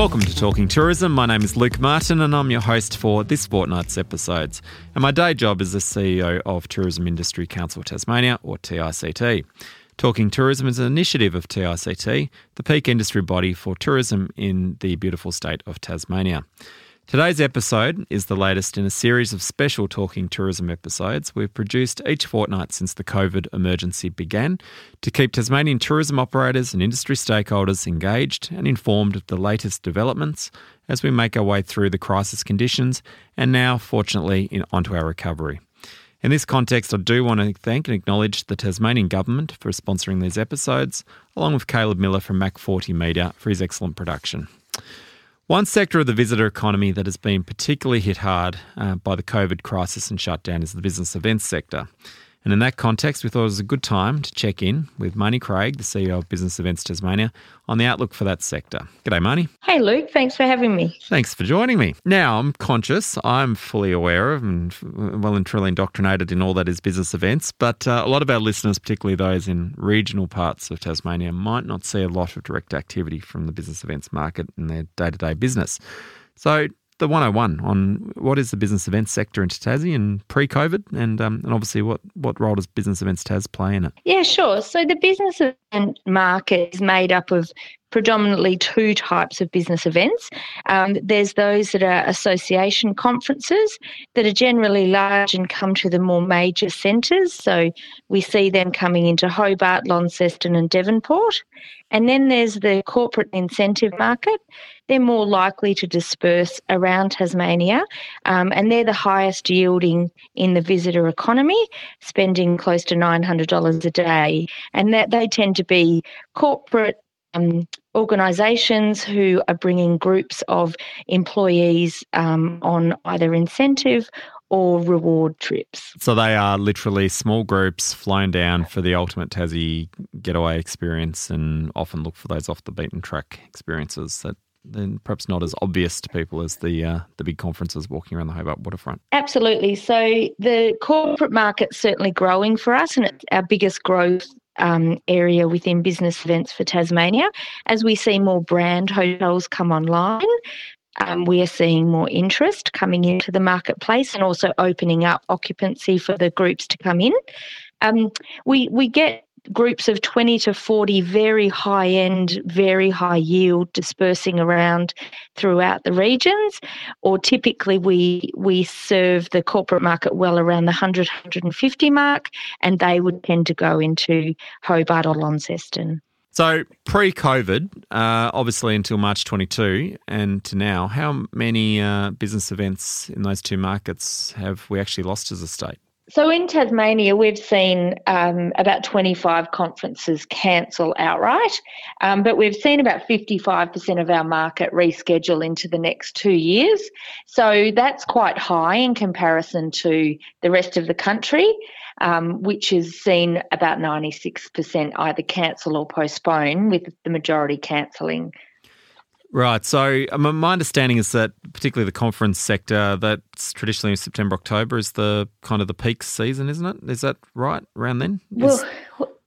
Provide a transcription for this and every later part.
Welcome to Talking Tourism. My name is Luke Martin and I'm your host for this fortnight's episodes. And my day job is the CEO of Tourism Industry Council Tasmania, or TICT. Talking Tourism is an initiative of TICT, the peak industry body for tourism in the beautiful state of Tasmania. Today's episode is the latest in a series of special Talking Tourism episodes we've produced each fortnight since the COVID emergency began to keep Tasmanian tourism operators and industry stakeholders engaged and informed of the latest developments as we make our way through the crisis conditions and now, fortunately, in, onto our recovery. In this context, I do want to thank and acknowledge the Tasmanian Government for sponsoring these episodes, along with Caleb Miller from Mac 40 Media for his excellent production. One sector of the visitor economy that has been particularly hit hard uh, by the COVID crisis and shutdown is the business events sector. And in that context, we thought it was a good time to check in with Marnie Craig, the CEO of Business Events Tasmania, on the outlook for that sector. G'day, Marnie. Hey, Luke. Thanks for having me. Thanks for joining me. Now, I'm conscious, I'm fully aware of and well and truly indoctrinated in all that is business events, but uh, a lot of our listeners, particularly those in regional parts of Tasmania, might not see a lot of direct activity from the business events market in their day to day business. So, the 101 on what is the business events sector in Tassie and pre-COVID, and um, and obviously what what role does business events Tas play in it? Yeah, sure. So the business market is made up of predominantly two types of business events. Um, there's those that are association conferences that are generally large and come to the more major centres. So we see them coming into Hobart, Launceston, and Devonport. And then there's the corporate incentive market. They're more likely to disperse around Tasmania, um, and they're the highest yielding in the visitor economy, spending close to $900 a day. And that they tend to be corporate um, organisations who are bringing groups of employees um, on either incentive or reward trips. So they are literally small groups flown down for the ultimate Tassie getaway experience and often look for those off the beaten track experiences that then perhaps not as obvious to people as the uh, the big conferences walking around the Hobart waterfront. Absolutely. So the corporate market's certainly growing for us, and it's our biggest growth um, area within business events for Tasmania. As we see more brand hotels come online, um, we are seeing more interest coming into the marketplace and also opening up occupancy for the groups to come in. Um, we we get groups of 20 to 40 very high end, very high yield dispersing around throughout the regions. Or typically we we serve the corporate market well around the 100, 150 mark, and they would tend to go into Hobart or Launceston. So pre COVID, uh, obviously until March 22 and to now, how many uh, business events in those two markets have we actually lost as a state? So in Tasmania, we've seen um, about 25 conferences cancel outright, um, but we've seen about 55% of our market reschedule into the next two years. So that's quite high in comparison to the rest of the country, um, which has seen about 96% either cancel or postpone, with the majority cancelling Right. So um, my understanding is that particularly the conference sector, that's traditionally September, October is the kind of the peak season, isn't it? Is that right around then? Well,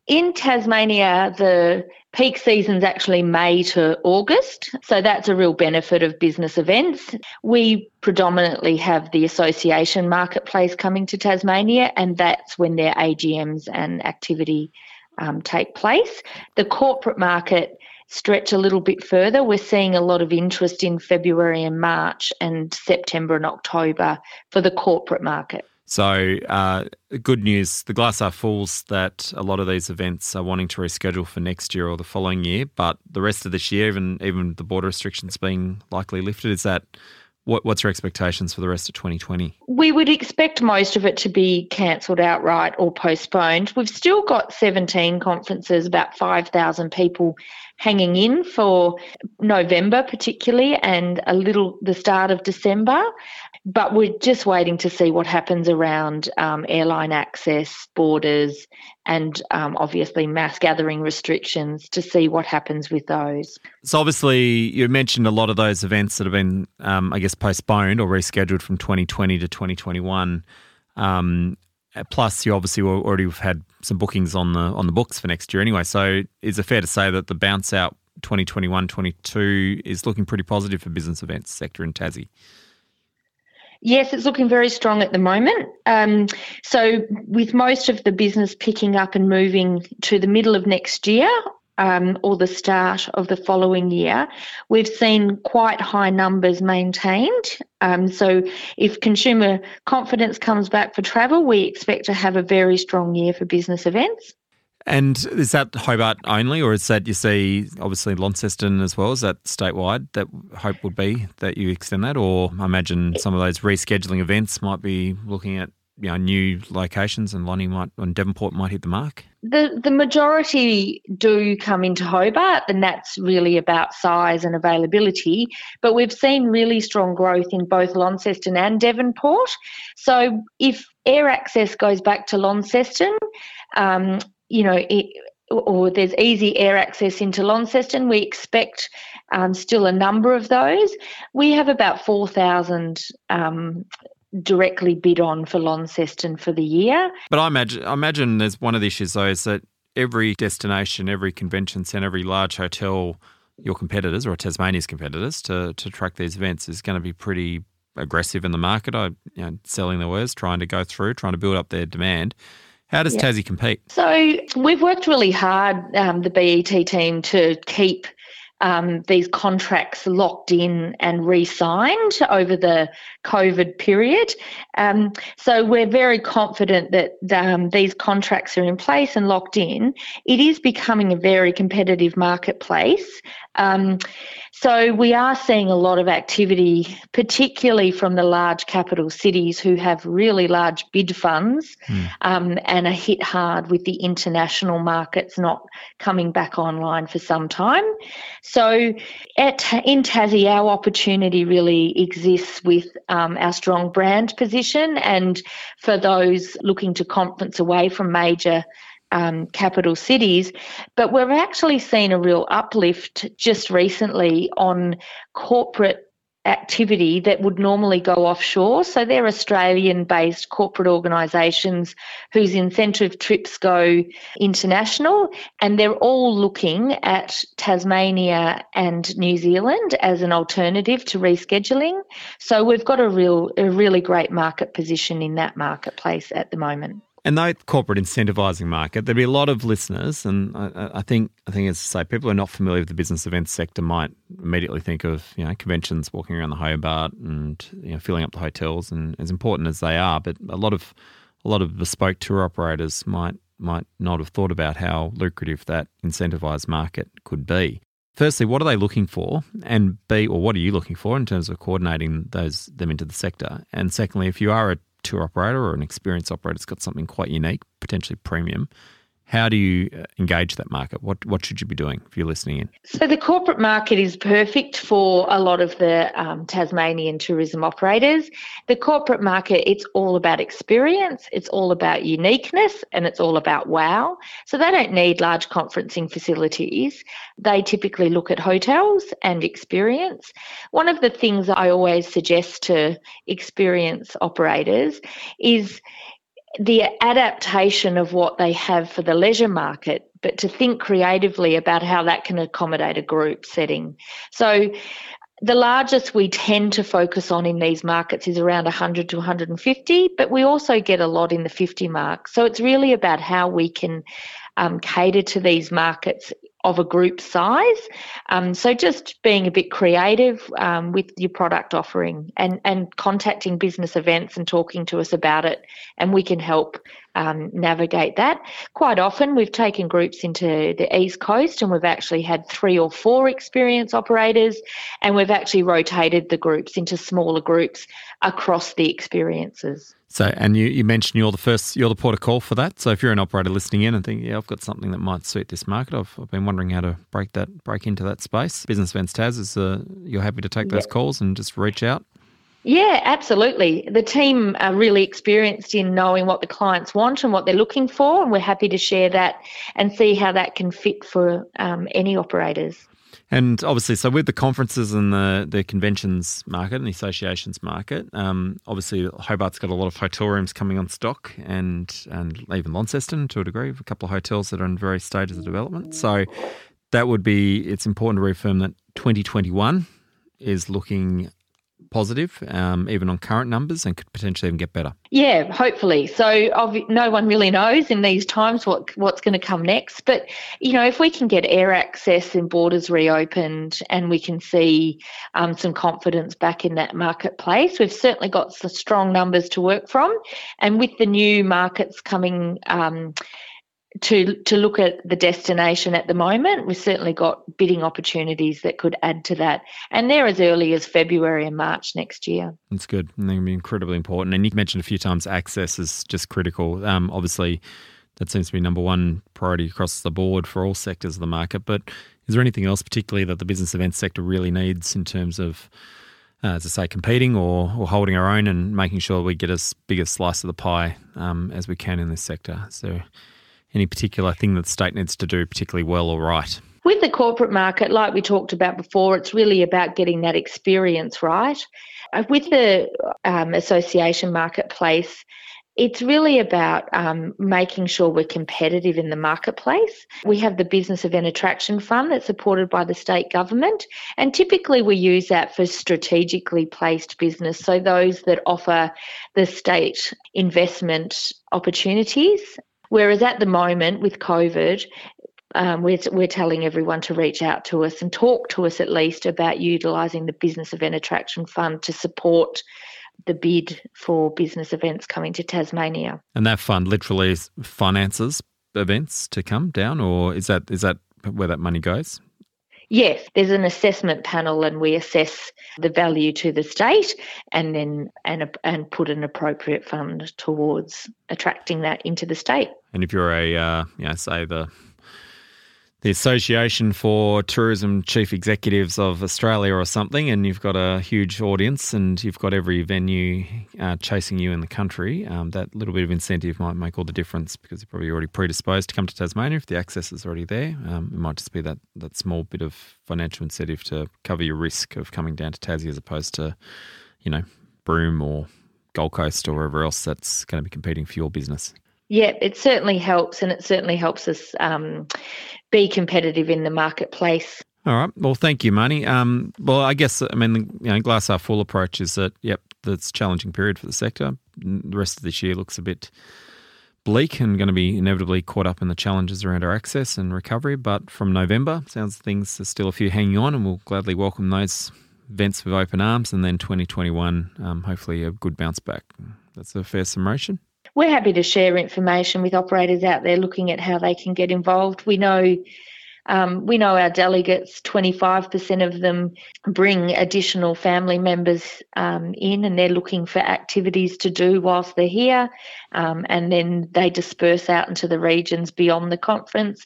in Tasmania, the peak season's actually May to August. So that's a real benefit of business events. We predominantly have the association marketplace coming to Tasmania, and that's when their AGMs and activity um, take place. The corporate market stretch a little bit further, we're seeing a lot of interest in February and March and September and October for the corporate market. So, uh, good news the glass half fulls that a lot of these events are wanting to reschedule for next year or the following year, but the rest of this year, even even the border restrictions being likely lifted, is that what, what's your expectations for the rest of 2020? We would expect most of it to be cancelled outright or postponed. We've still got 17 conferences, about 5,000 people hanging in for November, particularly, and a little the start of December. But we're just waiting to see what happens around um, airline access, borders, and um, obviously mass gathering restrictions to see what happens with those. So, obviously, you mentioned a lot of those events that have been, um, I guess, postponed or rescheduled from 2020 to 2021. Um, plus, you obviously already have had some bookings on the on the books for next year anyway. So, is it fair to say that the bounce out 2021 22 is looking pretty positive for business events sector in Tassie? Yes, it's looking very strong at the moment. Um, so, with most of the business picking up and moving to the middle of next year um, or the start of the following year, we've seen quite high numbers maintained. Um, so, if consumer confidence comes back for travel, we expect to have a very strong year for business events. And is that Hobart only, or is that you see obviously Launceston as well? Is that statewide? That hope would be that you extend that, or I imagine some of those rescheduling events might be looking at you know new locations, and Lonnie might and Devonport might hit the mark. The the majority do come into Hobart, and that's really about size and availability. But we've seen really strong growth in both Launceston and Devonport. So if air access goes back to Launceston, um, you know, it, or there's easy air access into Launceston. We expect um, still a number of those. We have about 4,000 um, directly bid on for Launceston for the year. But I imagine, I imagine there's one of the issues though is that every destination, every convention centre, every large hotel, your competitors or Tasmania's competitors to, to track these events is going to be pretty aggressive in the market. I, you know, selling the wares, trying to go through, trying to build up their demand. How does yeah. Tassie compete? So we've worked really hard, um, the BET team, to keep um, these contracts locked in and re-signed over the COVID period. Um, so we're very confident that um, these contracts are in place and locked in. It is becoming a very competitive marketplace. Um, so we are seeing a lot of activity, particularly from the large capital cities who have really large bid funds mm. um, and are hit hard with the international markets not coming back online for some time. So at in Tassie, our opportunity really exists with um, our strong brand position, and for those looking to conference away from major um, capital cities, but we've actually seen a real uplift just recently on corporate activity that would normally go offshore. So they're Australian based corporate organisations whose incentive trips go international, and they're all looking at Tasmania and New Zealand as an alternative to rescheduling. So we've got a real a really great market position in that marketplace at the moment. And that corporate incentivizing market, there'd be a lot of listeners, and I, I, think I think as I say, people who are not familiar with the business events sector might immediately think of you know conventions, walking around the Hobart, and you know filling up the hotels, and as important as they are, but a lot of a lot of bespoke tour operators might might not have thought about how lucrative that incentivized market could be. Firstly, what are they looking for, and B, or what are you looking for in terms of coordinating those them into the sector? And secondly, if you are a tour operator or an experienced operator that's got something quite unique, potentially premium, how do you uh, engage that market? What what should you be doing if you're listening in? So the corporate market is perfect for a lot of the um, Tasmanian tourism operators. The corporate market, it's all about experience, it's all about uniqueness, and it's all about wow. So they don't need large conferencing facilities. They typically look at hotels and experience. One of the things I always suggest to experience operators is the adaptation of what they have for the leisure market, but to think creatively about how that can accommodate a group setting. So, the largest we tend to focus on in these markets is around 100 to 150, but we also get a lot in the 50 mark. So, it's really about how we can um, cater to these markets of a group size. Um, so just being a bit creative um, with your product offering and, and contacting business events and talking to us about it, and we can help um, navigate that. Quite often, we've taken groups into the East Coast and we've actually had three or four experience operators, and we've actually rotated the groups into smaller groups across the experiences. So, and you, you mentioned you're the first, you're the port of call for that. So, if you're an operator listening in and think, yeah, I've got something that might suit this market, I've, I've been wondering how to break that, break into that space. Business Events Tas is, uh, you're happy to take those calls and just reach out. Yeah, absolutely. The team are really experienced in knowing what the clients want and what they're looking for, and we're happy to share that and see how that can fit for um, any operators. And obviously, so with the conferences and the, the conventions market and the associations market, um, obviously Hobart's got a lot of hotel rooms coming on stock, and and even Launceston to a degree, a couple of hotels that are in various stages of development. So that would be it's important to reaffirm that 2021 is looking positive, um, even on current numbers, and could potentially even get better. Yeah, hopefully. So no one really knows in these times what what's going to come next. But you know, if we can get air access and borders reopened, and we can see um, some confidence back in that marketplace, we've certainly got some strong numbers to work from. And with the new markets coming. Um, to to look at the destination at the moment. We've certainly got bidding opportunities that could add to that, and they're as early as February and March next year. That's good. And they're going to be incredibly important. And you mentioned a few times access is just critical. Um, obviously, that seems to be number one priority across the board for all sectors of the market. But is there anything else particularly that the business events sector really needs in terms of uh, as I say, competing or, or holding our own and making sure we get as big a slice of the pie um, as we can in this sector. So, any particular thing that the state needs to do particularly well or right? With the corporate market, like we talked about before, it's really about getting that experience right. Uh, with the um, association marketplace, it's really about um, making sure we're competitive in the marketplace. We have the Business Event Attraction Fund that's supported by the state government, and typically we use that for strategically placed business. So, those that offer the state investment opportunities Whereas at the moment with COVID, um, we're, we're telling everyone to reach out to us and talk to us at least about utilising the Business Event Attraction Fund to support the bid for business events coming to Tasmania. And that fund literally finances events to come down, or is that is that where that money goes? Yes, there's an assessment panel, and we assess the value to the state, and then and and put an appropriate fund towards attracting that into the state. And if you're a, uh, you know, say the the Association for Tourism Chief Executives of Australia or something, and you've got a huge audience and you've got every venue uh, chasing you in the country, um, that little bit of incentive might make all the difference because you're probably already predisposed to come to Tasmania if the access is already there. Um, it might just be that, that small bit of financial incentive to cover your risk of coming down to Tassie as opposed to, you know, Broome or Gold Coast or wherever else that's going to be competing for your business. Yeah, it certainly helps, and it certainly helps us um, be competitive in the marketplace. All right. Well, thank you, Marnie. Um, well, I guess I mean you know, glass half full approach is that yep, that's a challenging period for the sector. The rest of this year looks a bit bleak and going to be inevitably caught up in the challenges around our access and recovery. But from November, sounds things are still a few hanging on, and we'll gladly welcome those events with open arms. And then 2021, um, hopefully a good bounce back. That's a fair summation. We're happy to share information with operators out there looking at how they can get involved. We know um, we know our delegates, 25% of them bring additional family members um, in and they're looking for activities to do whilst they're here. Um, and then they disperse out into the regions beyond the conference.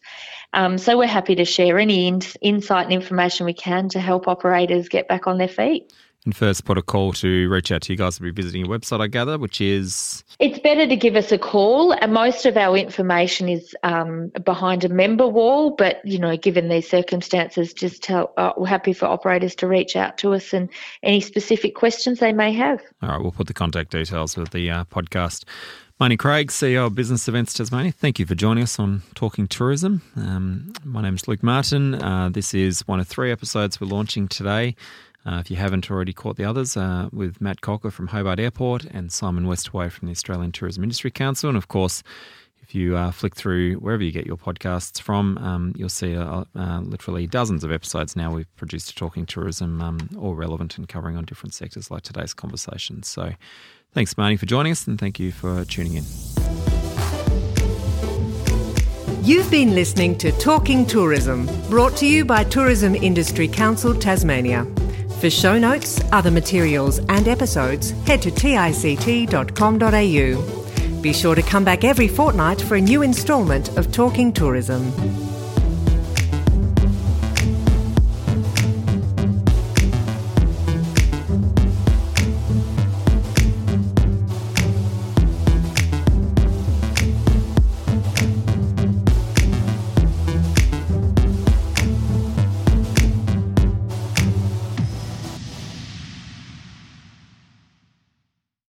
Um, so we're happy to share any in- insight and information we can to help operators get back on their feet. And first, put a call to reach out to you guys to be visiting your website, I gather, which is. It's better to give us a call. And most of our information is um, behind a member wall. But, you know, given these circumstances, just tell, uh, we're happy for operators to reach out to us and any specific questions they may have. All right, we'll put the contact details with the uh, podcast. Marnie Craig, CEO of Business Events Tasmania. Thank you for joining us on Talking Tourism. Um, my name is Luke Martin. Uh, this is one of three episodes we're launching today. Uh, if you haven't already caught the others, uh, with Matt Cocker from Hobart Airport and Simon Westaway from the Australian Tourism Industry Council. And of course, if you uh, flick through wherever you get your podcasts from, um, you'll see uh, uh, literally dozens of episodes now we've produced talking tourism, um, all relevant and covering on different sectors like today's conversation. So thanks, Marnie, for joining us, and thank you for tuning in. You've been listening to Talking Tourism, brought to you by Tourism Industry Council Tasmania. For show notes, other materials, and episodes, head to tict.com.au. Be sure to come back every fortnight for a new instalment of Talking Tourism.